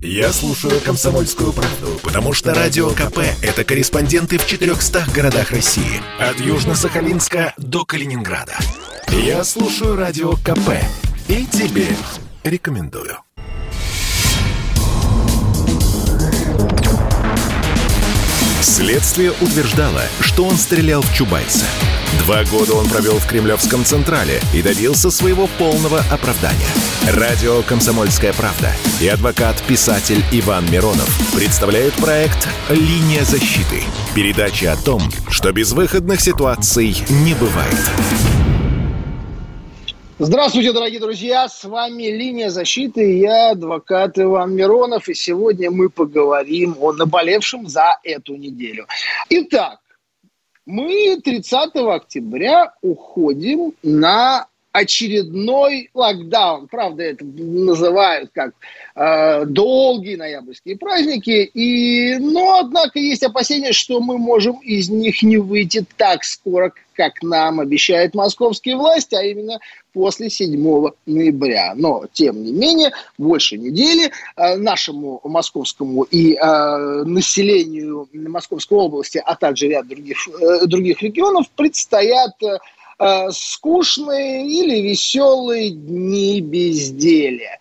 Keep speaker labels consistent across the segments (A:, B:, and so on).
A: Я слушаю «Комсомольскую правду», потому что «Радио КП» — это корреспонденты в 400 городах России. От Южно-Сахалинска до Калининграда. Я слушаю «Радио КП» и тебе рекомендую. Следствие утверждало, что он стрелял в Чубайса. Два года он провел в Кремлевском Централе и добился своего полного оправдания. Радио «Комсомольская правда» и адвокат-писатель Иван Миронов представляют проект «Линия защиты». Передача о том, что безвыходных ситуаций не бывает.
B: Здравствуйте, дорогие друзья! С вами «Линия защиты». Я адвокат Иван Миронов. И сегодня мы поговорим о наболевшем за эту неделю. Итак, мы 30 октября уходим на очередной локдаун. Правда, это называют как э, долгие ноябрьские праздники. И, но, однако, есть опасения, что мы можем из них не выйти так скоро, как нам обещают московские власти, а именно после 7 ноября. Но, тем не менее, больше недели э, нашему московскому и э, населению Московской области, а также ряд других, э, других регионов предстоят скучные или веселые дни безделия.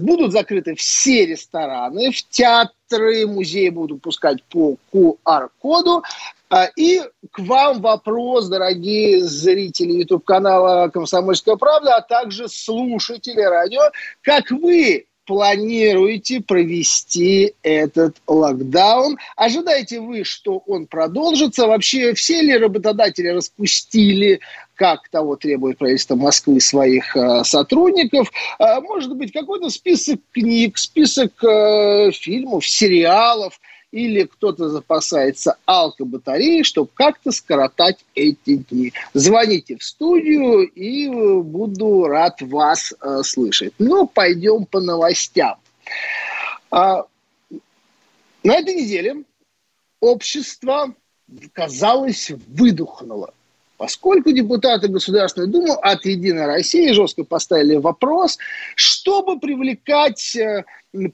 B: Будут закрыты все рестораны, в театры, музеи будут пускать по QR-коду. Э, и к вам вопрос, дорогие зрители YouTube-канала «Комсомольская правда», а также слушатели радио. Как вы планируете провести этот локдаун? Ожидаете вы, что он продолжится? Вообще все ли работодатели распустили, как того требует правительство Москвы, своих э, сотрудников? Э, может быть, какой-то список книг, список э, фильмов, сериалов – или кто-то запасается алкобатареей, чтобы как-то скоротать эти дни. Звоните в студию и буду рад вас э, слышать. Ну, пойдем по новостям. А, на этой неделе общество, казалось, выдохнуло. Поскольку депутаты Государственной Думы от «Единой России» жестко поставили вопрос, чтобы привлекать э,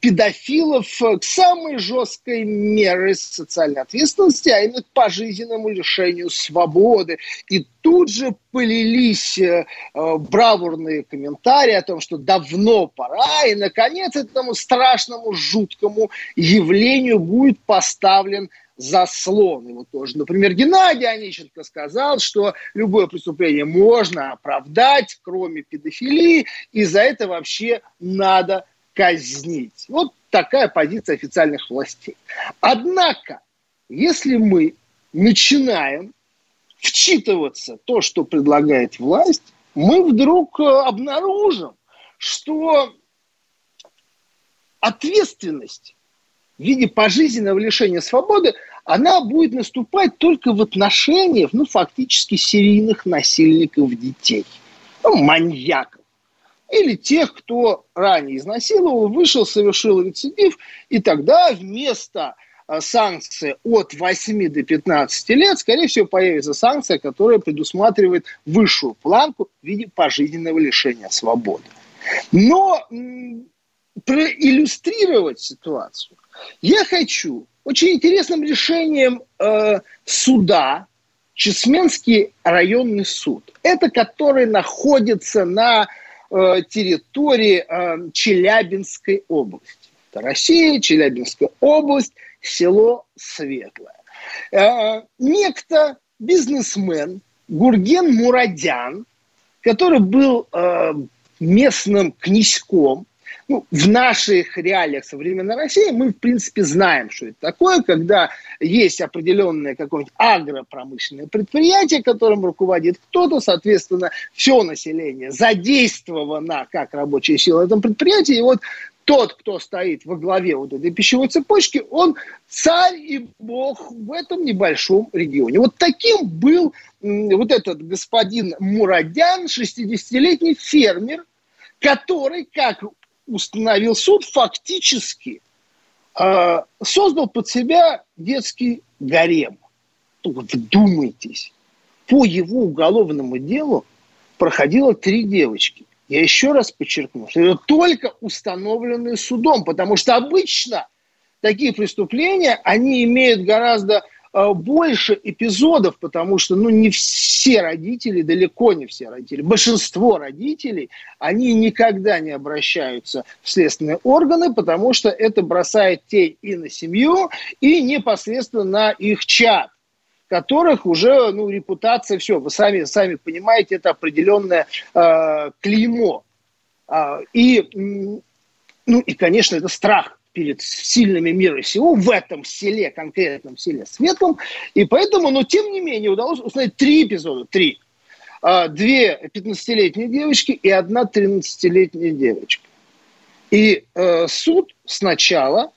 B: педофилов к самой жесткой мере социальной ответственности, а именно к пожизненному лишению свободы. И тут же полились э, э, бравурные комментарии о том, что давно пора, и, наконец, этому страшному, жуткому явлению будет поставлен заслон его тоже. Например, Геннадий Онищенко сказал, что любое преступление можно оправдать, кроме педофилии, и за это вообще надо казнить. Вот такая позиция официальных властей. Однако, если мы начинаем вчитываться то, что предлагает власть, мы вдруг э, обнаружим, что ответственность в виде пожизненного лишения свободы, она будет наступать только в отношениях, ну, фактически серийных насильников детей, ну, маньяков. Или тех, кто ранее изнасиловал, вышел, совершил рецидив, и тогда вместо а, санкции от 8 до 15 лет, скорее всего, появится санкция, которая предусматривает высшую планку в виде пожизненного лишения свободы. Но проиллюстрировать ситуацию я хочу очень интересным решением э, суда, Чесменский районный суд. Это который находится на э, территории э, Челябинской области. Это Россия, Челябинская область, село Светлое. Э, некто бизнесмен Гурген Мурадян, который был э, местным князьком, ну, в наших реалиях современной России мы, в принципе, знаем, что это такое, когда есть определенное какое-нибудь агропромышленное предприятие, которым руководит кто-то, соответственно, все население задействовано как рабочая сила в этом предприятии, и вот тот, кто стоит во главе вот этой пищевой цепочки, он царь и бог в этом небольшом регионе. Вот таким был вот этот господин Мурадян, 60-летний фермер, который, как установил суд, фактически э, создал под себя детский гарем. Только вдумайтесь, по его уголовному делу проходило три девочки. я еще раз подчеркну, что это только установленные судом, потому что обычно такие преступления, они имеют гораздо больше эпизодов, потому что ну, не все родители, далеко не все родители, большинство родителей, они никогда не обращаются в следственные органы, потому что это бросает тень и на семью, и непосредственно на их чат которых уже ну, репутация, все, вы сами, сами понимаете, это определенное э, клеймо. А, и, ну, и, конечно, это страх перед сильными мира сего в этом селе, конкретном селе Светлом. И поэтому, но тем не менее, удалось установить три эпизода, три. А, две 15-летние девочки и одна 13-летняя девочка. И э, суд сначала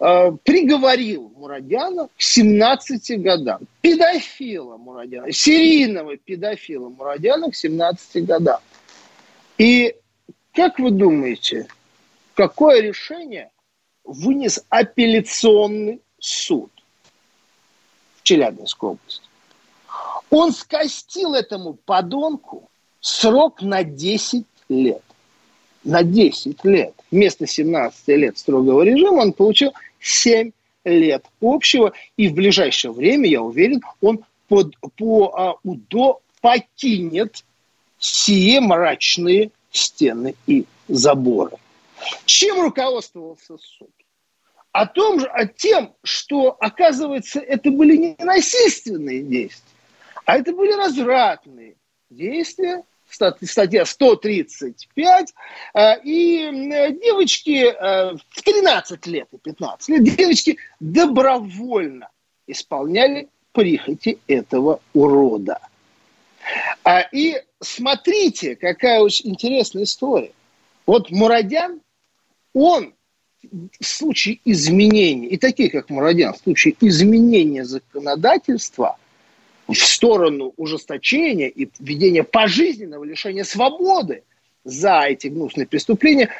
B: э, приговорил Мурадяна к 17 годам. Педофила Мурадяна, серийного педофила Мурадяна к 17 годам. И как вы думаете, какое решение вынес апелляционный суд в Челябинской области. Он скостил этому подонку срок на 10 лет. На 10 лет. Вместо 17 лет строгого режима он получил 7 лет общего. И в ближайшее время, я уверен, он под, по а, УДО покинет сие мрачные стены и заборы. Чем руководствовался суд? О том же, о тем, что, оказывается, это были не насильственные действия, а это были развратные действия, статья 135, э, и девочки э, в 13 лет и 15 лет, девочки добровольно исполняли прихоти этого урода. А, и смотрите, какая очень интересная история. Вот Мурадян он в случае изменения, и такие, как Мурадян, в случае изменения законодательства в сторону ужесточения и введения пожизненного лишения свободы за эти гнусные преступления,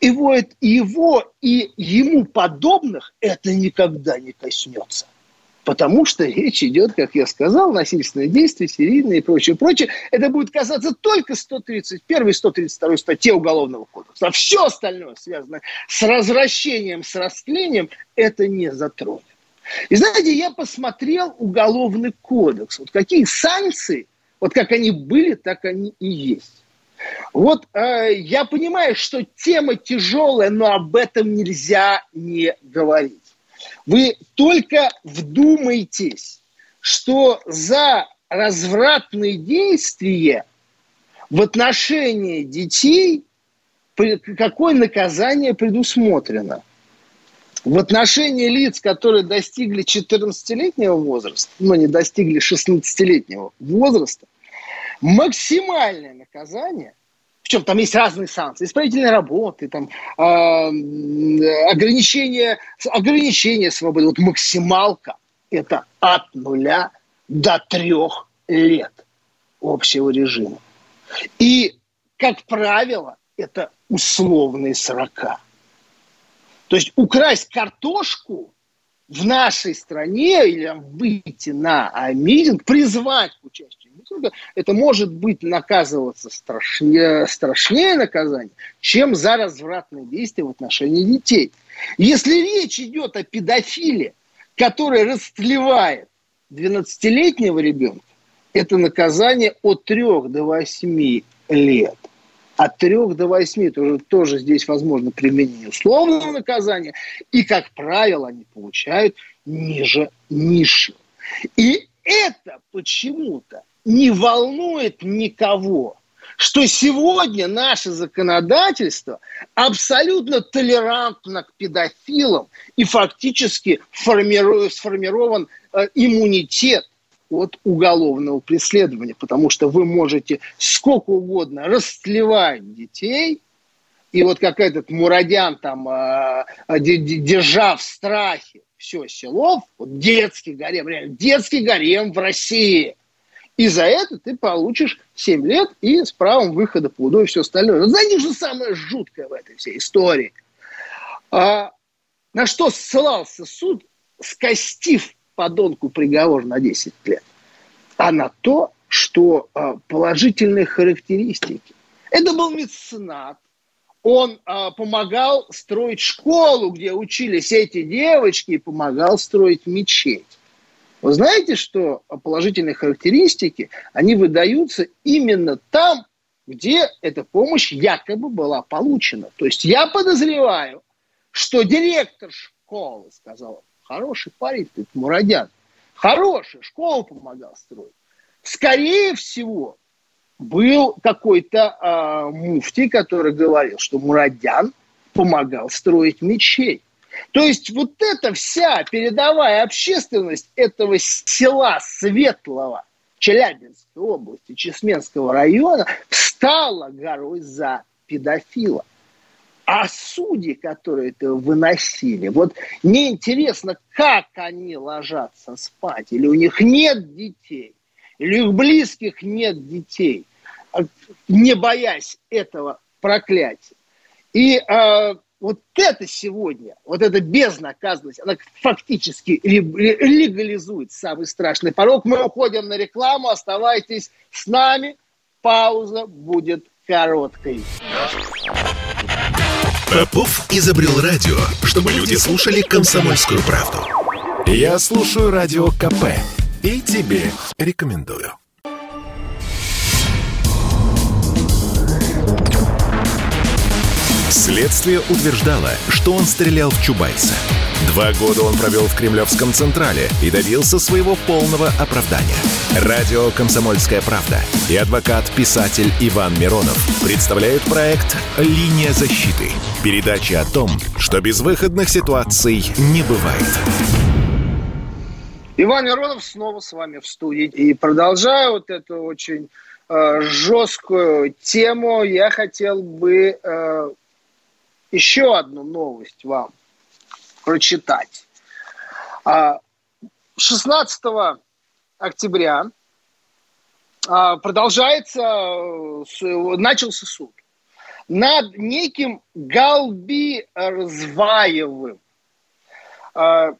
B: его, его и ему подобных это никогда не коснется. Потому что речь идет, как я сказал, насильственные действия, серийные и прочее, прочее. Это будет касаться только 131 и 132 статьи Уголовного кодекса. А все остальное, связанное с развращением, с растлением, это не затронет. И знаете, я посмотрел Уголовный кодекс. Вот какие санкции, вот как они были, так они и есть. Вот э, я понимаю, что тема тяжелая, но об этом нельзя не говорить. Вы только вдумайтесь, что за развратные действия в отношении детей какое наказание предусмотрено. В отношении лиц, которые достигли 14-летнего возраста, но не достигли 16-летнего возраста, максимальное наказание причем там есть разные санкции, исправительные работы, там, э, ограничение, ограничение свободы. Вот максималка – это от нуля до трех лет общего режима. И, как правило, это условные срока. То есть украсть картошку в нашей стране или выйти на митинг, призвать к участию митинге, это может быть наказываться страшнее, страшнее наказание, чем за развратные действия в отношении детей. Если речь идет о педофиле, который растлевает 12-летнего ребенка, это наказание от 3 до 8 лет от 3 до 8 тоже, тоже здесь возможно применение условного наказания. И, как правило, они получают ниже низшего. И это почему-то не волнует никого, что сегодня наше законодательство абсолютно толерантно к педофилам и фактически сформирован э, иммунитет от уголовного преследования, потому что вы можете сколько угодно растлевать детей, и вот как этот Мурадян там, э, держа в страхе все село, вот детский гарем, реально детский гарем в России. И за это ты получишь 7 лет и с правом выхода по УДО и все остальное. Но знаете, что самое жуткое в этой всей истории? А, на что ссылался суд, скостив подонку приговор на 10 лет, а на то, что а, положительные характеристики Это был меценат. Он э, помогал строить школу, где учились эти девочки, и помогал строить мечеть. Вы знаете, что положительные характеристики, они выдаются именно там, где эта помощь якобы была получена. То есть я подозреваю, что директор школы сказал, хороший парень ты, Мурадян, хороший, школу помогал строить. Скорее всего, был какой-то э, муфти, который говорил, что Мурадян помогал строить мечеть. То есть вот эта вся передовая общественность этого села Светлого Челябинской области, Чесменского района, встала горой за педофила. А судьи, которые это выносили, вот мне интересно, как они ложатся спать, или у них нет детей, или у их близких нет детей, не боясь этого проклятия. И э, вот это сегодня, вот эта безнаказанность, она фактически легализует самый страшный порог. Мы уходим на рекламу, оставайтесь с нами, пауза будет короткой.
A: Попов изобрел радио, чтобы люди слушали комсомольскую правду. Я слушаю радио КП и тебе рекомендую. Следствие утверждало, что он стрелял в Чубайса. Два года он провел в Кремлевском Централе и добился своего полного оправдания. Радио «Комсомольская правда» и адвокат-писатель Иван Миронов представляют проект «Линия защиты». Передача о том, что безвыходных ситуаций не бывает.
B: Иван Миронов снова с вами в студии. И продолжая вот эту очень э, жесткую тему, я хотел бы э, еще одну новость вам прочитать. 16 а, октября а, продолжается, начался суд над неким Галби Рзваевым. А,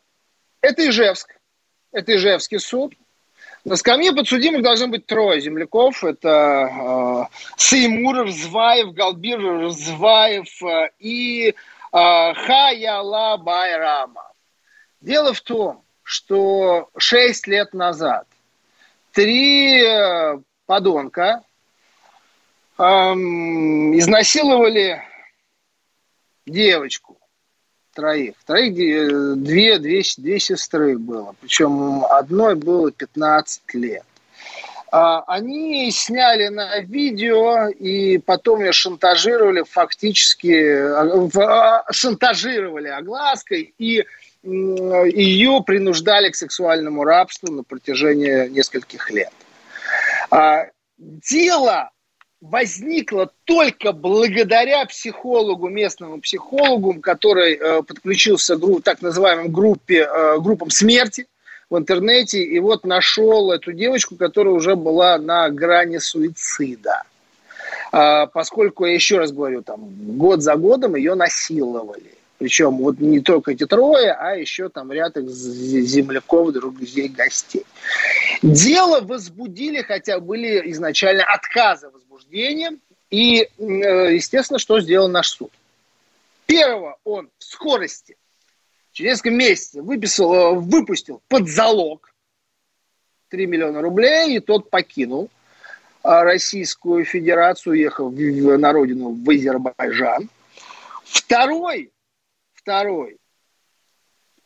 B: это Ижевск, это Ижевский суд. На скамье подсудимых должны быть трое земляков. Это э, Сеймур Рзваев, Галбир Рзваев э, и э, Хаяла Байрама. Дело в том, что шесть лет назад три э, подонка э, изнасиловали девочку троих. Троих две, две, две сестры было. Причем одной было 15 лет. А, они сняли на видео и потом ее шантажировали фактически, а, шантажировали оглаской и ее принуждали к сексуальному рабству на протяжении нескольких лет. А, дело возникла только благодаря психологу, местному психологу, который э, подключился к так называемой группе, э, группам смерти в интернете, и вот нашел эту девочку, которая уже была на грани суицида. А, поскольку, я еще раз говорю, там, год за годом ее насиловали. Причем вот не только эти трое, а еще там ряд их земляков, друзей, гостей. Дело возбудили, хотя были изначально отказы возбуждения. И, э, естественно, что сделал наш суд? Первого он в скорости через несколько месяцев выписал, э, выпустил под залог 3 миллиона рублей, и тот покинул а, Российскую Федерацию, уехал на родину в Азербайджан. Второй Второй.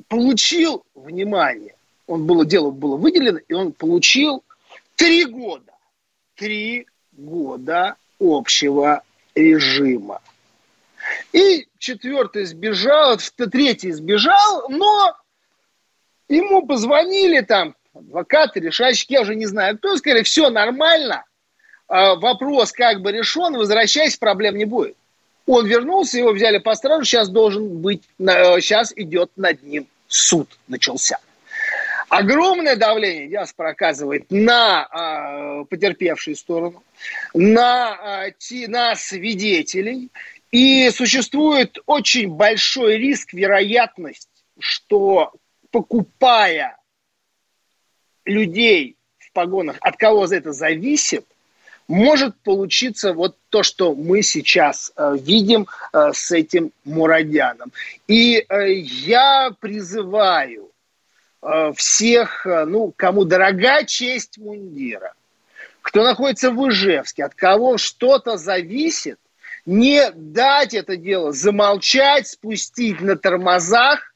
B: Получил, внимание, он было, дело было выделено, и он получил три года. Три года общего режима. И четвертый сбежал, третий сбежал, но ему позвонили там адвокаты, решальщики, я уже не знаю кто, сказали, все нормально, а вопрос как бы решен, возвращайся, проблем не будет. Он вернулся, его взяли по стражу, сейчас должен быть, сейчас э, идет над ним суд начался. Огромное давление диаспора оказывает на э, потерпевшую сторону, на, э, ти, на свидетелей. И существует очень большой риск, вероятность, что покупая людей в погонах, от кого за это зависит, может получиться вот то, что мы сейчас э, видим э, с этим Мурадяном. И э, я призываю э, всех, э, ну, кому дорога честь мундира, кто находится в Ижевске, от кого что-то зависит, не дать это дело замолчать, спустить на тормозах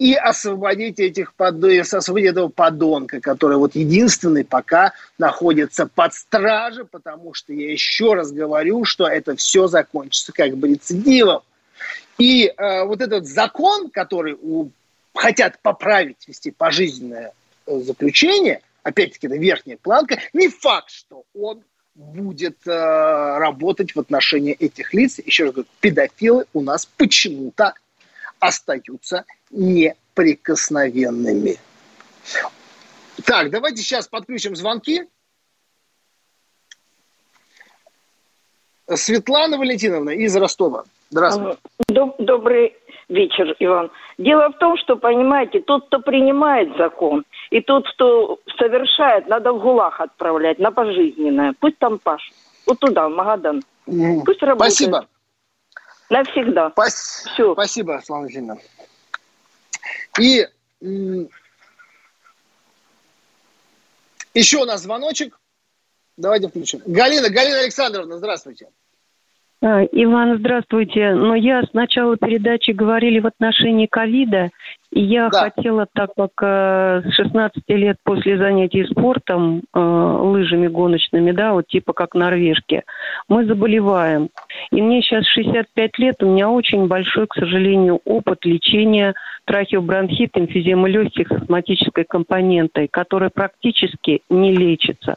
B: и освободить этих освободить этого подонка, который вот единственный пока находится под стражей, потому что я еще раз говорю, что это все закончится как бы рецидивом. И э, вот этот закон, который у, хотят поправить, вести пожизненное э, заключение, опять-таки это верхняя планка, не факт, что он будет э, работать в отношении этих лиц. Еще раз говорю, педофилы у нас почему-то остаются неприкосновенными. Так, давайте сейчас подключим звонки. Светлана Валентиновна из Ростова. Здравствуйте.
C: Добрый вечер, Иван. Дело в том, что, понимаете, тот, кто принимает закон, и тот, кто совершает, надо в ГУЛАГ отправлять на пожизненное. Пусть там Паш. Вот туда, в Магадан.
B: Пусть работает. Спасибо.
C: Навсегда.
B: Пас... Все. Спасибо, Слава Владимировна. И еще у нас звоночек. Давайте включим. Галина, Галина Александровна, здравствуйте.
D: А, Иван, здравствуйте. Но я с начала передачи говорили в отношении ковида, и я да. хотела, так как э, с 16 лет после занятий спортом, э, лыжами гоночными, да, вот типа как норвежки, мы заболеваем. И мне сейчас 65 лет, у меня очень большой, к сожалению, опыт лечения трахеобронхита, эмфиземы легких с астматической компонентой, которая практически не лечится.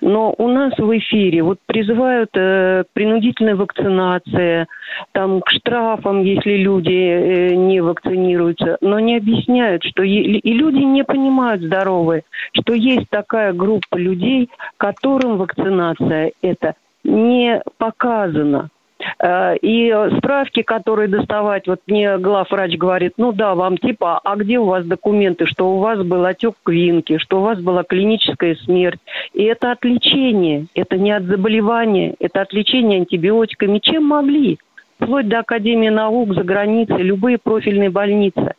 D: Но у нас в эфире вот призывают э, принудительной вакцинации, там, к штрафам, если люди э, не вакцинируются, но не объясняют, что и, и люди не понимают здоровые, что есть такая группа людей, которым вакцинация это не показана. Э, и справки, которые доставать, вот мне главврач говорит, ну да, вам типа, а где у вас документы, что у вас был отек квинки, что у вас была клиническая смерть. И это от лечения, это не от заболевания, это от лечения антибиотиками. Чем могли? Вплоть до Академии наук за границей, любые профильные больницы.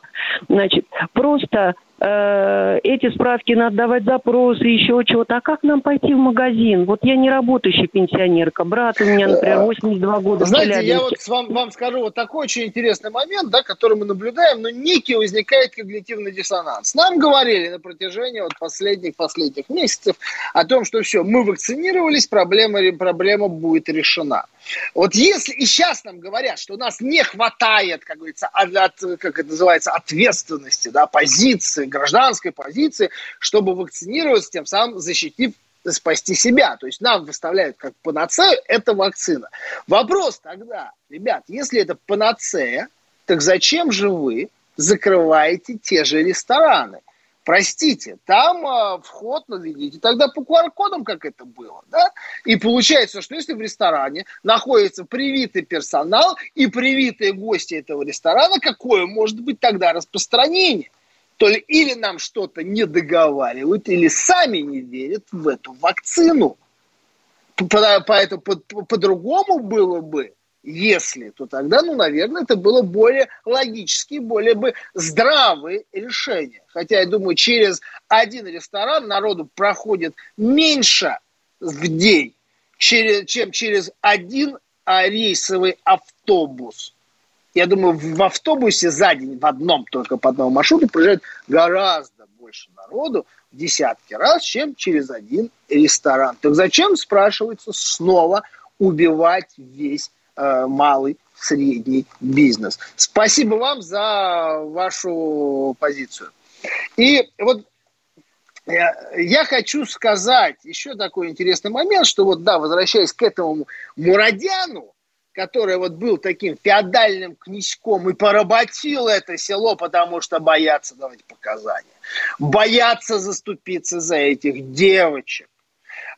D: Значит, просто эти справки надо давать запросы, еще чего-то. А как нам пойти в магазин? Вот я не работающая пенсионерка, брат у меня, например, 82 года.
B: Знаете, я вот вам, вам скажу вот такой очень интересный момент, да, который мы наблюдаем, но некий возникает когнитивный диссонанс. Нам говорили на протяжении вот последних последних месяцев о том, что все, мы вакцинировались, проблема, проблема будет решена. Вот если и сейчас нам говорят, что у нас не хватает, как говорится, от, как это называется, ответственности, да, позиции, гражданской позиции, чтобы вакцинироваться, тем самым защитив спасти себя. То есть нам выставляют как панацею это вакцина. Вопрос тогда, ребят, если это панацея, так зачем же вы закрываете те же рестораны? Простите, там э, вход наведите тогда по QR-кодам, как это было, да? И получается, что если в ресторане находится привитый персонал и привитые гости этого ресторана, какое может быть тогда распространение? То ли или нам что-то не договаривают, или сами не верят в эту вакцину. Поэтому по-другому было бы, если, то тогда, ну, наверное, это было более логически, более бы здравое решение. Хотя, я думаю, через один ресторан народу проходит меньше в день, чем через один рейсовый автобус. Я думаю, в автобусе за день, в одном только по одному маршруту проезжает гораздо больше народу, в десятки раз, чем через один ресторан. Так зачем, спрашивается, снова убивать весь э, малый, средний бизнес? Спасибо вам за вашу позицию. И вот э, я хочу сказать еще такой интересный момент, что вот, да, возвращаясь к этому Мурадяну, который вот был таким феодальным князьком и поработил это село, потому что боятся давать показания, боятся заступиться за этих девочек.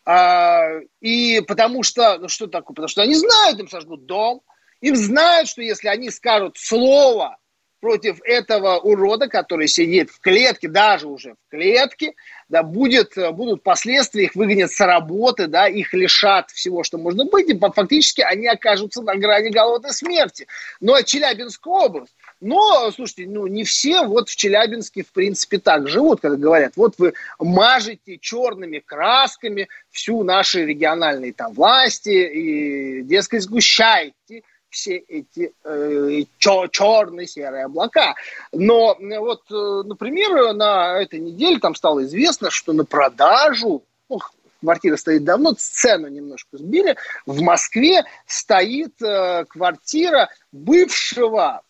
B: А, и потому что, ну что такое, потому что они знают, им сожгут дом, им знают, что если они скажут слово против этого урода, который сидит в клетке, даже уже в клетке, да, будет, будут последствия, их выгонят с работы, да, их лишат всего, что можно быть, и фактически они окажутся на грани голодной смерти. Но Челябинская область, но, слушайте, ну, не все вот в Челябинске, в принципе, так живут, когда говорят, вот вы мажете черными красками всю наши региональные там власти и, дескать, сгущаете все эти э, черные серые облака. Но вот, э, например, на этой неделе там стало известно, что на продажу, ну, квартира стоит давно, цену немножко сбили, в Москве стоит э, квартира бывшего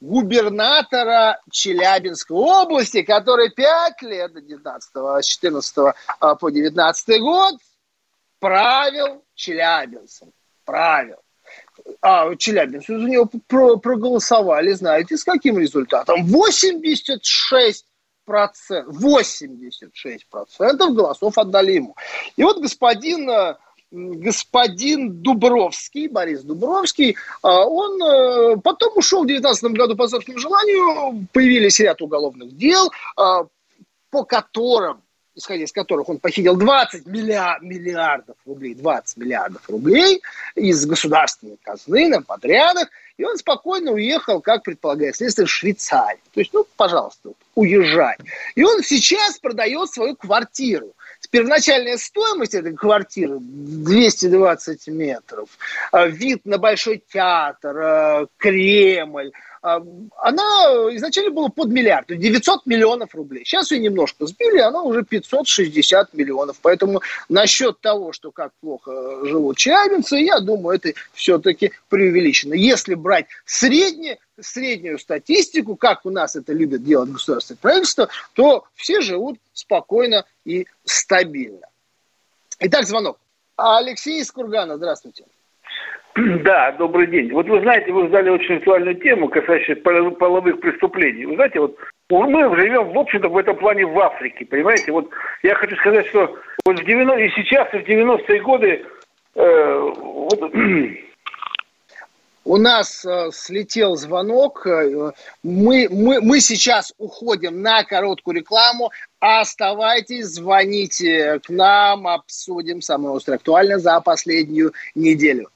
B: губернатора Челябинской области, который пять лет до 19 с 14 а, по 19 год правил Челябинцем. Правил. А, Челябинцы за него про проголосовали, знаете, с каким результатом? 86 процентов, 86 процентов голосов отдали ему. И вот господин а, господин Дубровский, Борис Дубровский, а, он э, потом ушел в 2019 году по собственному желанию, появились ряд уголовных дел, по которым исходя из которых он похитил 20 миллиард, миллиардов рублей, 20 миллиардов рублей из государственной казны на подрядах, и он спокойно уехал, как предполагает следствие, в Швейцарию. То есть, ну, пожалуйста, уезжай. И он сейчас продает свою квартиру первоначальная стоимость этой квартиры 220 метров, а, вид на Большой театр, а, Кремль, а, она изначально была под миллиард, 900 миллионов рублей. Сейчас ее немножко сбили, она уже 560 миллионов. Поэтому насчет того, что как плохо живут челябинцы, я думаю, это все-таки преувеличено. Если брать среднее, среднюю статистику, как у нас это любят делать государственное правительство, то все живут спокойно и стабильно. Итак, звонок. Алексей из Кургана, здравствуйте.
E: Да, добрый день. Вот вы знаете, вы задали очень актуальную тему, касающуюся половых преступлений. Вы знаете, вот мы живем, в общем-то, в этом плане в Африке, понимаете? Вот я хочу сказать, что вот в 90 и сейчас, и в 90-е годы э, вот,
B: у нас э, слетел звонок. Э, мы, мы, мы сейчас уходим на короткую рекламу. Оставайтесь, звоните к нам, обсудим самое острое актуальное за последнюю неделю.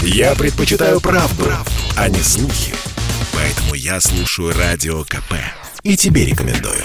A: Я предпочитаю правду, правду, а не слухи. Поэтому я слушаю Радио КП. И тебе рекомендую.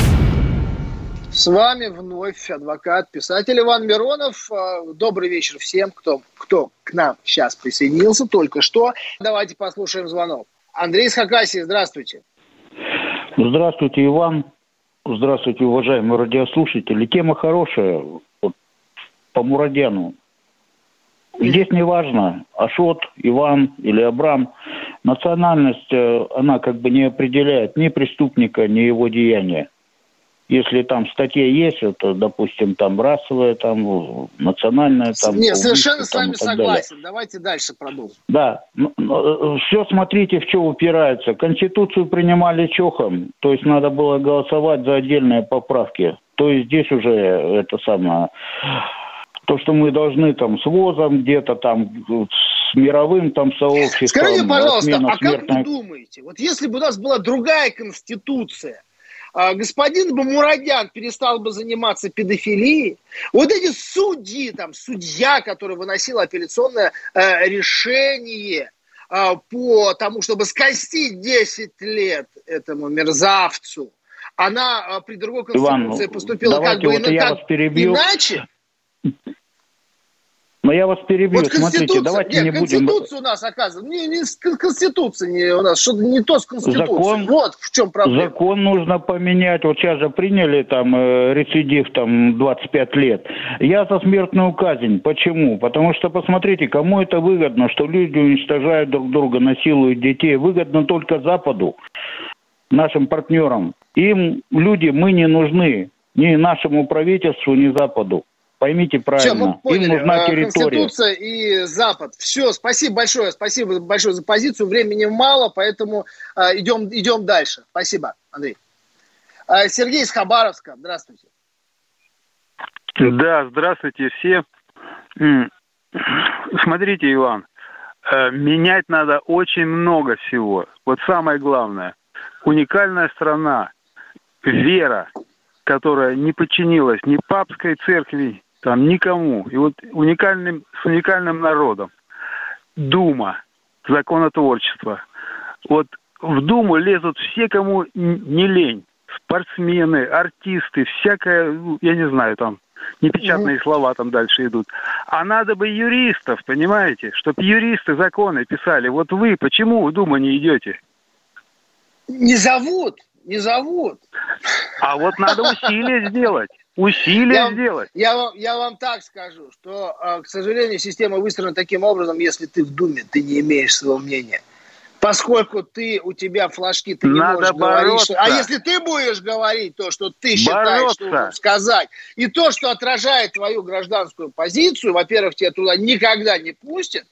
B: С вами вновь адвокат, писатель Иван Миронов. А, добрый вечер всем, кто, кто к нам сейчас присоединился только что. Давайте послушаем звонок. Андрей из Хакасии, здравствуйте.
F: Здравствуйте, Иван. Здравствуйте, уважаемые радиослушатели. Тема хорошая вот, по Мурадяну. Здесь не важно, Ашот, Иван или Абрам. Национальность, э, она как бы не определяет ни преступника, ни его деяния если там статья есть, это, допустим, там расовая, там национальная, там.
B: Нет, совершенно с вами согласен. Далее. Давайте дальше продолжим.
F: Да, ну, ну, все смотрите, в что упирается. Конституцию принимали чохом, то есть надо было голосовать за отдельные поправки. То есть здесь уже это самое то, что мы должны там с ВОЗом где-то там с мировым там сообществом.
B: Скажите, пожалуйста, а как вы думаете, вот если бы у нас была другая конституция, а, господин Бамурадян перестал бы заниматься педофилией, вот эти судьи, там, судья, который выносил апелляционное э, решение э, по тому, чтобы скостить 10 лет этому мерзавцу, она э, при другой конституции Иван, поступила как бы вот
F: как,
B: иначе.
F: Но я вас перебью. Вот Смотрите, давайте
B: нет,
F: не
B: будем... Конституция у нас, оказывается, не, не Конституция не у нас, что-то не то с Конституцией. Закон, вот в чем проблема.
F: Закон нужно поменять. Вот сейчас же приняли там э, рецидив там 25 лет. Я за смертную казнь. Почему? Потому что, посмотрите, кому это выгодно, что люди уничтожают друг друга, насилуют детей. Выгодно только Западу, нашим партнерам. Им люди, мы не нужны ни нашему правительству, ни Западу. Поймите правильно, Все, мы поняли. им нужна э, территория.
B: Конституция и Запад. Все, спасибо большое, спасибо большое за позицию. Времени мало, поэтому э, идем, идем дальше. Спасибо, Андрей. Э, Сергей из Хабаровска, здравствуйте.
G: Да, здравствуйте все. Смотрите, Иван, э, менять надо очень много всего. Вот самое главное, уникальная страна, вера, которая не подчинилась ни папской церкви, там никому. И вот уникальным, с уникальным народом. Дума, законотворчество. Вот в Думу лезут все, кому не лень. Спортсмены, артисты, всякое, ну, я не знаю, там, непечатные угу. слова там дальше идут. А надо бы юристов, понимаете, чтобы юристы законы писали. Вот вы почему в Думу не идете?
B: Не зовут, не зовут.
G: А вот надо усилия сделать. Усилия я, сделать.
B: Я вам, я вам так скажу, что, а, к сожалению, система выстроена таким образом, если ты в Думе, ты не имеешь своего мнения. Поскольку ты, у тебя флажки, ты не Надо можешь бороться. говорить. Что, а если ты будешь говорить то, что ты считаешь, бороться. что сказать, и то, что отражает твою гражданскую позицию, во-первых, тебя туда никогда не пустят,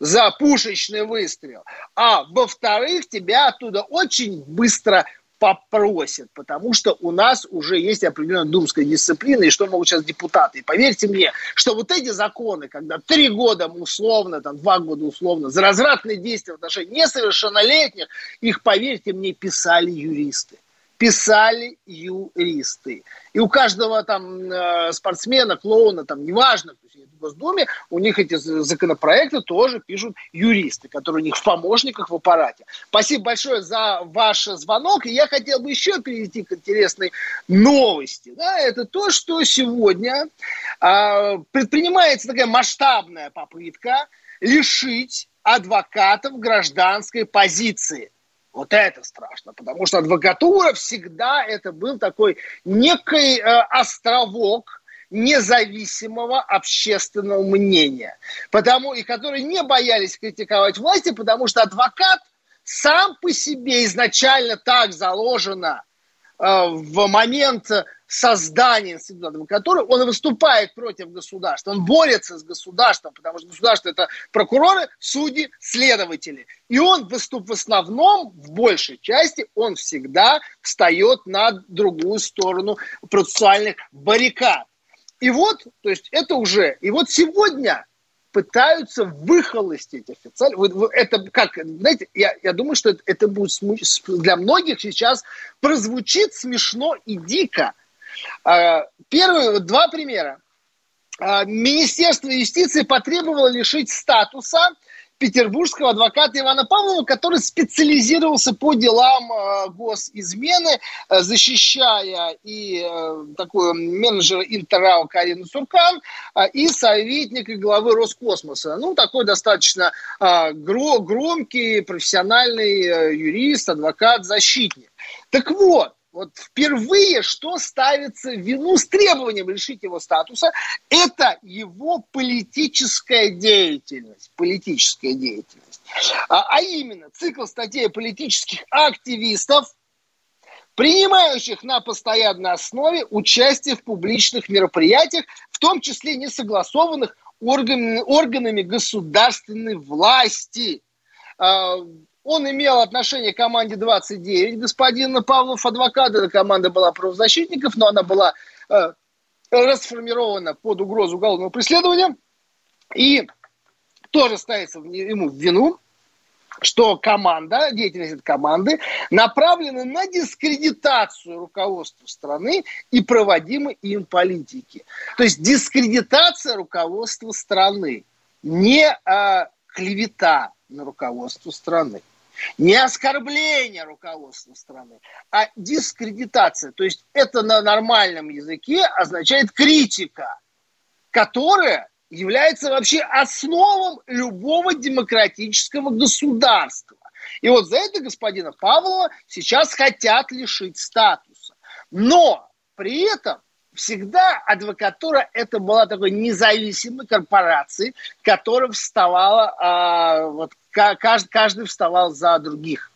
B: за пушечный выстрел, а во-вторых, тебя оттуда очень быстро попросят, потому что у нас уже есть определенная думская дисциплина, и что могут сейчас депутаты. И поверьте мне, что вот эти законы, когда три года условно, там два года условно, за развратные действия в отношении несовершеннолетних, их, поверьте мне, писали юристы писали юристы. И у каждого там э, спортсмена, клоуна, там, неважно, в Госдуме, у них эти законопроекты тоже пишут юристы, которые у них в помощниках в аппарате. Спасибо большое за ваш звонок. И я хотел бы еще перейти к интересной новости. Да, это то, что сегодня э, предпринимается такая масштабная попытка лишить адвокатов гражданской позиции – вот это страшно, потому что адвокатура всегда это был такой некий э, островок независимого общественного мнения, потому и которые не боялись критиковать власти, потому что адвокат сам по себе изначально так заложено э, в момент создания института адвокатуры, он выступает против государства, он борется с государством, потому что государство это прокуроры, судьи, следователи. И он выступ в основном, в большей части, он всегда встает на другую сторону процессуальных баррикад. И вот, то есть это уже, и вот сегодня пытаются выхолостить официально. Это как, знаете, я, я думаю, что это, это будет для многих сейчас прозвучит смешно и дико. А, первые два примера. А, Министерство юстиции потребовало лишить статуса петербургского адвоката Ивана Павлова, который специализировался по делам э, госизмены, э, защищая и э, такой менеджер Интеррау Карину Суркан, и советника главы Роскосмоса. Ну, такой достаточно гро- громкий, профессиональный юрист, адвокат, защитник. Так вот, вот впервые, что ставится в вину с требованием лишить его статуса, это его политическая деятельность. Политическая деятельность. А, а именно цикл статей политических активистов, принимающих на постоянной основе участие в публичных мероприятиях, в том числе не согласованных органами, органами государственной власти а, он имел отношение к команде 29, господин Павлов адвокат. Эта команда была правозащитников, но она была э, расформирована под угрозу уголовного преследования. И тоже ставится ему в вину, что команда, деятельность этой команды направлена на дискредитацию руководства страны и проводимой им политики. То есть дискредитация руководства страны, не а, клевета на руководство страны. Не оскорбление руководства страны, а дискредитация. То есть это на нормальном языке означает критика, которая является вообще основом любого демократического государства. И вот за это господина Павлова сейчас хотят лишить статуса. Но при этом всегда адвокатура это была такой независимой корпорацией, которая вставала, а, вот каждый, каждый вставал за других.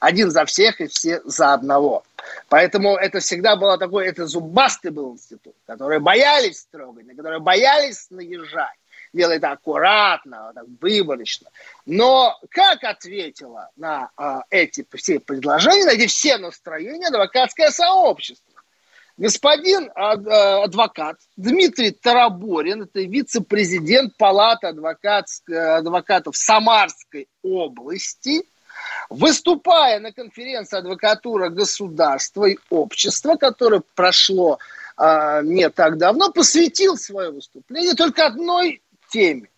B: Один за всех и все за одного. Поэтому это всегда было такой, это зубастый был институт, которые боялись строгать, на которые боялись наезжать. Делали это аккуратно, так выборочно. Но как ответила на э, эти все предложения, на эти все настроения адвокатское сообщество? Господин а, адвокат Дмитрий Тараборин, это вице-президент Палаты адвокатов Самарской области, выступая на конференции адвокатура государства и общества, которое прошло а, не так давно, посвятил свое выступление только одной теме.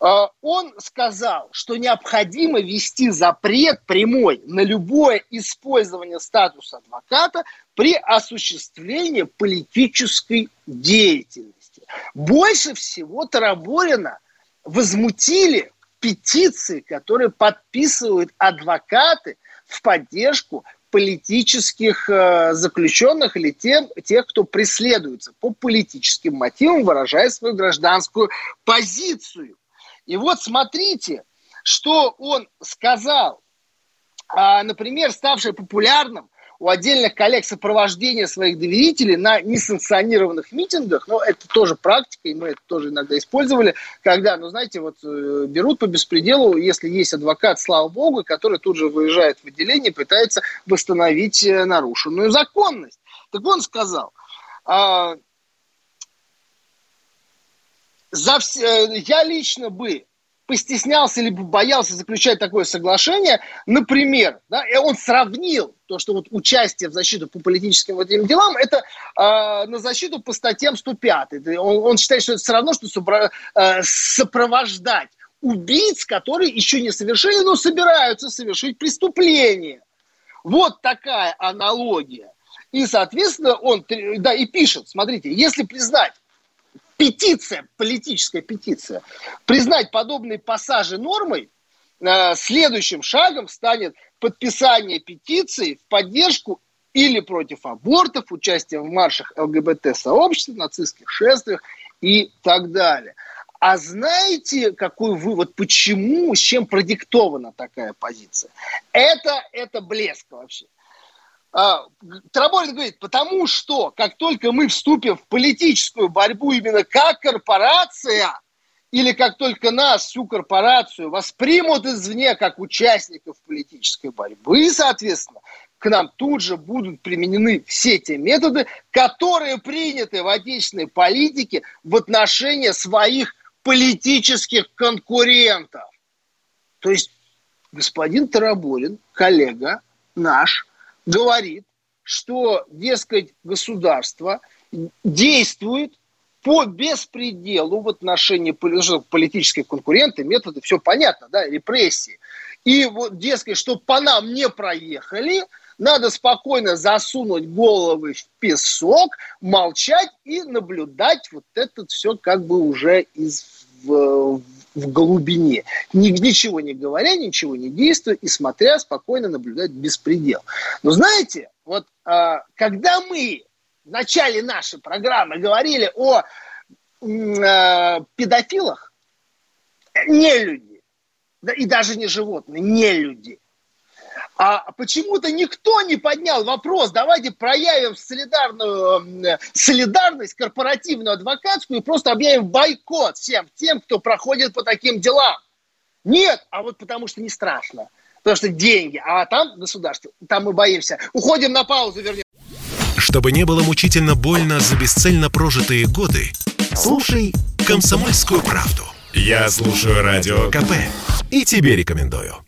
B: Он сказал, что необходимо ввести запрет прямой на любое использование статуса адвоката при осуществлении политической деятельности. Больше всего Тараборина возмутили петиции, которые подписывают адвокаты в поддержку политических э, заключенных или тем, тех, кто преследуется по политическим мотивам, выражая свою гражданскую позицию. И вот смотрите, что он сказал. А, например, ставший популярным у отдельных коллег сопровождение своих доверителей на несанкционированных митингах, но это тоже практика, и мы это тоже иногда использовали, когда, ну, знаете, вот э, берут по беспределу, если есть адвокат, слава богу, который тут же выезжает в отделение, пытается восстановить э, нарушенную законность. Так он сказал, а, за все, э, я лично бы постеснялся либо боялся заключать такое соглашение, например, да, и он сравнил то, что вот участие в защиту по политическим вот этим делам, это э, на защиту по статьям 105. Он, он считает, что это все равно, что собра, э, сопровождать убийц, которые еще не совершили, но собираются совершить преступление. Вот такая аналогия. И, соответственно, он да, и пишет, смотрите, если признать петиция, политическая петиция, признать подобные пассажи нормой, э, следующим шагом станет подписание петиции в поддержку или против абортов, участие в маршах ЛГБТ-сообщества, нацистских шествиях и так далее. А знаете, какой вывод, почему, с чем продиктована такая позиция? Это, это блеск вообще. А, Траборин говорит, потому что как только мы вступим в политическую борьбу именно как корпорация, или как только нас, всю корпорацию, воспримут извне как участников политической борьбы, соответственно, к нам тут же будут применены все те методы, которые приняты в отечественной политике в отношении своих политических конкурентов. То есть господин Тараборин, коллега наш, говорит, что, дескать, государство действует по беспределу в отношении политических конкурентов, методы, все понятно, да, репрессии. И вот, дескать, чтобы по нам не проехали, надо спокойно засунуть головы в песок, молчать и наблюдать вот это все как бы уже из в, в глубине, ни, ничего не говоря, ничего не действуя и смотря спокойно наблюдать беспредел. Но знаете, вот а, когда мы в начале нашей программы говорили о э, педофилах, не люди, да, и даже не животные, не люди – а почему-то никто не поднял вопрос, давайте проявим солидарную, солидарность корпоративную, адвокатскую и просто объявим бойкот всем тем, кто проходит по таким делам. Нет, а вот потому что не страшно. Потому что деньги, а там государство, там мы боимся. Уходим на паузу, вернем.
A: Чтобы не было мучительно больно за бесцельно прожитые годы, слушай «Комсомольскую правду». Я слушаю Радио КП и тебе рекомендую.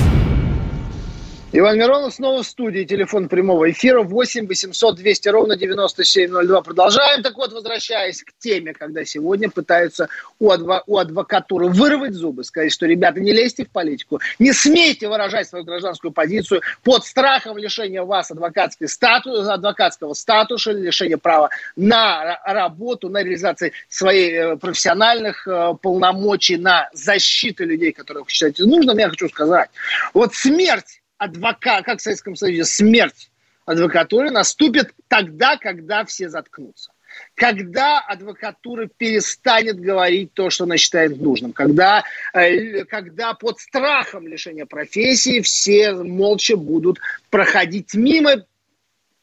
B: Иван Миронов снова в студии. Телефон прямого эфира 8 800 200 ровно 9702. Продолжаем. Так вот, возвращаясь к теме, когда сегодня пытаются у, адво, у адвокатуры вырвать зубы, сказать, что, ребята, не лезьте в политику, не смейте выражать свою гражданскую позицию под страхом лишения вас адвокатской статус, адвокатского статуса, лишения права на работу, на реализацию своих э, профессиональных э, полномочий, на защиту людей, которых вы считаете нужным. Я хочу сказать, вот смерть адвокат, как в Советском Союзе, смерть адвокатуры наступит тогда, когда все заткнутся. Когда адвокатура перестанет говорить то, что она считает нужным. Когда, э, когда под страхом лишения профессии все молча будут проходить мимо,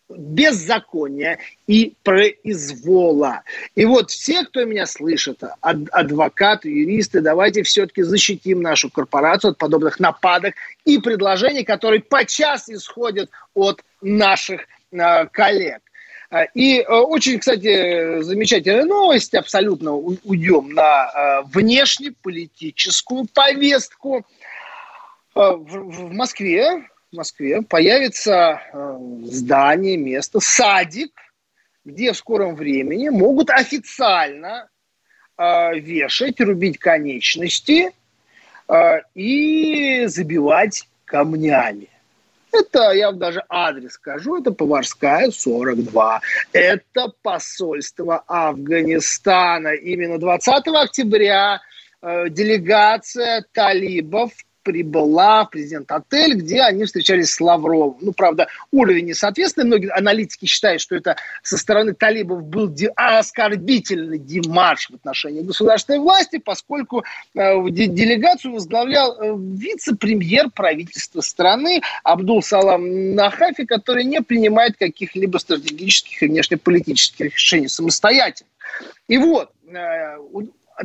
B: беззакония и произвола. И вот все, кто меня слышит, адвокаты, юристы, давайте все-таки защитим нашу корпорацию от подобных нападок и предложений, которые подчас исходят от наших э, коллег. А, и э, очень, кстати, замечательная новость, абсолютно уйдем на внешнеполитическую повестку. В Москве в Москве появится э, здание, место, садик, где в скором времени могут официально э, вешать, рубить конечности э, и забивать камнями. Это, я вам даже адрес скажу, это Поварская, 42. Это посольство Афганистана. Именно 20 октября делегация талибов прибыла в президент-отель, где они встречались с Лавровым. Ну, правда, уровень несоответственный. Многие аналитики считают, что это со стороны талибов был оскорбительный демарш в отношении государственной власти, поскольку э, делегацию возглавлял э, вице-премьер правительства страны Абдул Салам Нахафи, который не принимает каких-либо стратегических и внешнеполитических решений самостоятельно. И вот, э,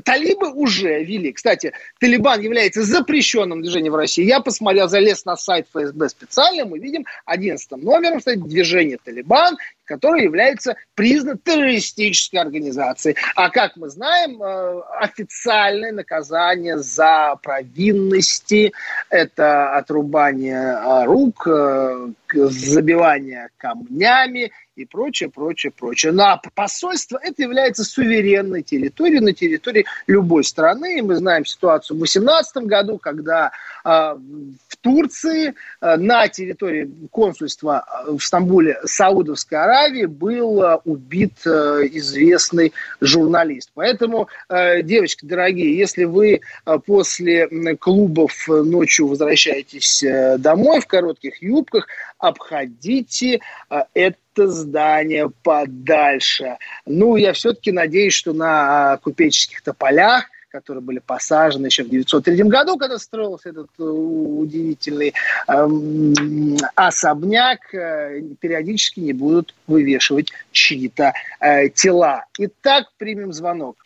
B: талибы уже ввели. Кстати, Талибан является запрещенным движением в России. Я посмотрел, залез на сайт ФСБ специально, мы видим 11 номером стоит движение Талибан, которое является признан террористической организацией. А как мы знаем, э, официальное наказание за провинности – это отрубание э, рук, э, забивание камнями и прочее, прочее, прочее. Но ну, а посольство это является суверенной территорией на территории любой страны. И мы знаем ситуацию в 2018 году, когда э, в Турции э, на территории консульства в Стамбуле Саудовской Аравии был э, убит э, известный журналист. Поэтому, э, девочки дорогие, если вы э, после клубов ночью возвращаетесь э, домой в коротких юбках, обходите а, это здание подальше. Ну, я все-таки надеюсь, что на а, купеческих тополях которые были посажены еще в 903 году, когда строился этот э, удивительный эм, особняк, э, периодически не будут вывешивать чьи-то э, тела. Итак, примем звонок.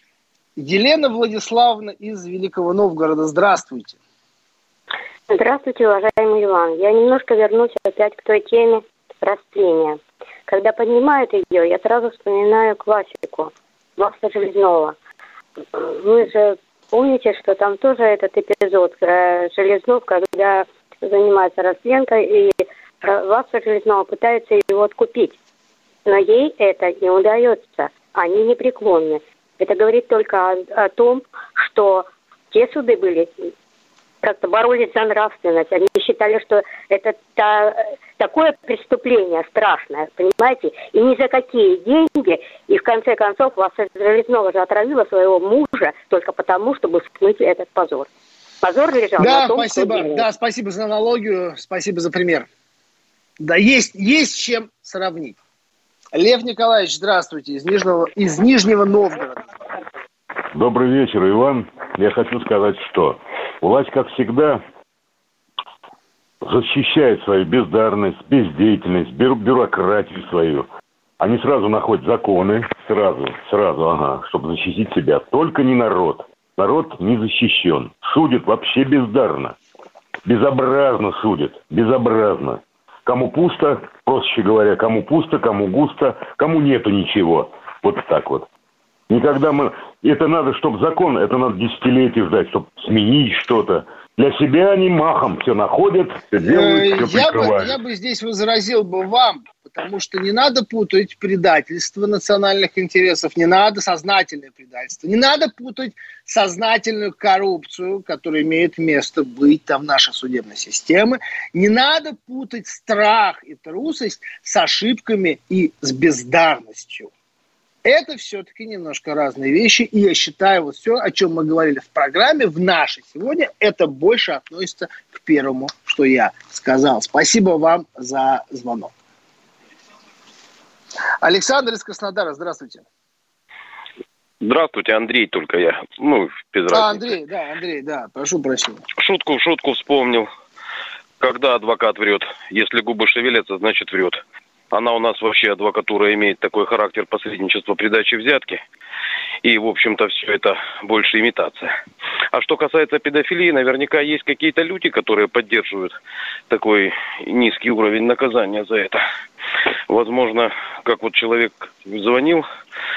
B: Елена Владиславовна из Великого Новгорода, здравствуйте.
H: Здравствуйте, уважаемый Иван. Я немножко вернусь опять к той теме растления. Когда поднимают ее, я сразу вспоминаю классику Макса Железнова. Вы же помните, что там тоже этот эпизод э, Железнов, когда занимается растленкой, и Вакса Железнова пытается его откупить. Но ей это не удается. Они непреклонны. Это говорит только о, о том, что те суды были как-то боролись за нравственность. Они считали, что это та, такое преступление страшное, понимаете? И ни за какие деньги. И в конце концов вас Железнова же отравила своего мужа только потому, чтобы скрыть этот позор. Позор лежал
B: да, на том, спасибо. Да, спасибо за аналогию, спасибо за пример. Да, есть, есть чем сравнить. Лев Николаевич, здравствуйте, из Нижнего, из Нижнего Новгорода.
I: Добрый вечер, Иван. Я хочу сказать, что Власть, как всегда, защищает свою бездарность, бездеятельность, бю бюрократию свою. Они сразу находят законы, сразу, сразу, ага, чтобы защитить себя. Только не народ. Народ не защищен. Судят вообще бездарно. Безобразно судят. Безобразно. Кому пусто, проще говоря, кому пусто, кому густо, кому нету ничего. Вот так вот. Никогда мы... Это надо, чтобы закон, это надо десятилетия ждать, чтобы сменить что-то. Для себя они махом все находят, все делают, все
B: э, я бы, я бы здесь возразил бы вам, потому что не надо путать предательство национальных интересов, не надо сознательное предательство, не надо путать сознательную коррупцию, которая имеет место быть там в нашей судебной системе, не надо путать страх и трусость с ошибками и с бездарностью. Это все-таки немножко разные вещи. И я считаю, вот все, о чем мы говорили в программе, в нашей сегодня, это больше относится к первому, что я сказал. Спасибо вам за звонок. Александр из Краснодара, здравствуйте.
J: Здравствуйте, Андрей только я. Ну, без разницы.
B: А, Андрей, да, Андрей, да, прошу прощения.
J: Шутку в шутку вспомнил. Когда адвокат врет? Если губы шевелятся, значит врет. Она у нас вообще, адвокатура, имеет такой характер посредничества придачи взятки. И, в общем-то, все это больше имитация. А что касается педофилии, наверняка есть какие-то люди, которые поддерживают такой низкий уровень наказания за это. Возможно, как вот человек звонил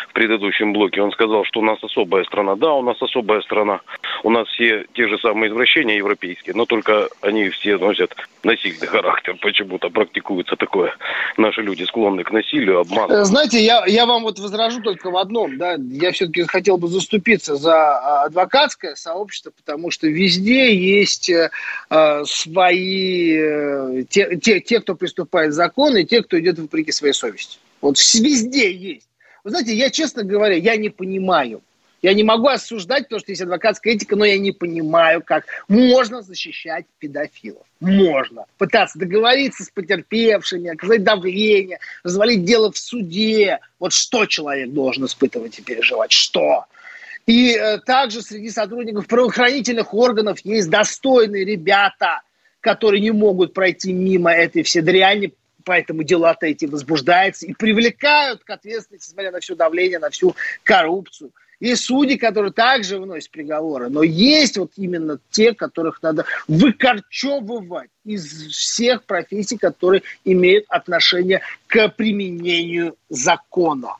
J: в предыдущем блоке, он сказал, что у нас особая страна. Да, у нас особая страна. У нас все те же самые извращения европейские, но только они все носят насильный характер. Почему-то практикуется такое. Наши люди склонны к насилию, обману.
B: Э, знаете, я, я вам вот возражу только в одном. Да? Я все-таки хотел бы заступиться за а, адвокатское сообщество, потому что везде есть э, э свои... Э, те, те, те, кто приступает к закону, и те, кто идет вопреки своей совести. Вот везде есть. Вы знаете, я, честно говоря, я не понимаю. Я не могу осуждать, потому что есть адвокатская этика, но я не понимаю, как можно защищать педофилов. Можно. Пытаться договориться с потерпевшими, оказать давление, развалить дело в суде. Вот что человек должен испытывать и переживать? Что? И э, также среди сотрудников правоохранительных органов есть достойные ребята, которые не могут пройти мимо этой все дряни, поэтому дела-то эти возбуждаются и привлекают к ответственности, несмотря на все давление, на всю коррупцию. Есть судьи, которые также выносят приговоры, но есть вот именно те, которых надо выкорчевывать из всех профессий, которые имеют отношение к применению закона.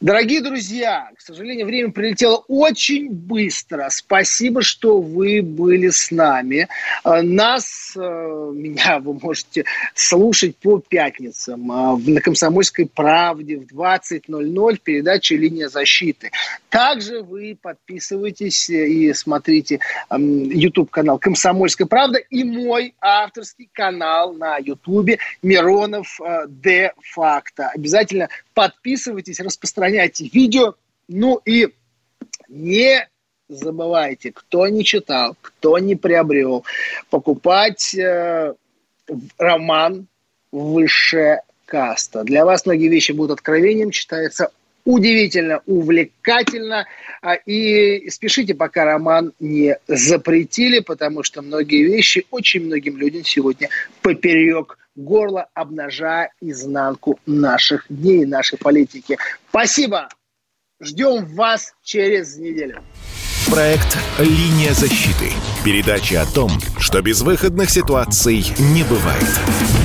B: Дорогие друзья, к сожалению, время прилетело очень быстро. Спасибо, что вы были с нами. Э, нас, э, меня вы можете слушать по пятницам э, на «Комсомольской правде» в 20.00 в передаче «Линия защиты». Также вы подписывайтесь и смотрите YouTube-канал «Комсомольская правда» и мой авторский канал на YouTube «Миронов де факто». Обязательно подписывайтесь, распространяйте видео. Ну и не забывайте, кто не читал, кто не приобрел, покупать э, роман «Высшая каста». Для вас многие вещи будут откровением, читается удивительно, увлекательно. А, и спешите, пока роман не запретили, потому что многие вещи очень многим людям сегодня поперек горло, обнажая изнанку наших дней, нашей политики. Спасибо! Ждем вас через неделю.
A: Проект «Линия защиты». Передача о том, что безвыходных ситуаций не бывает.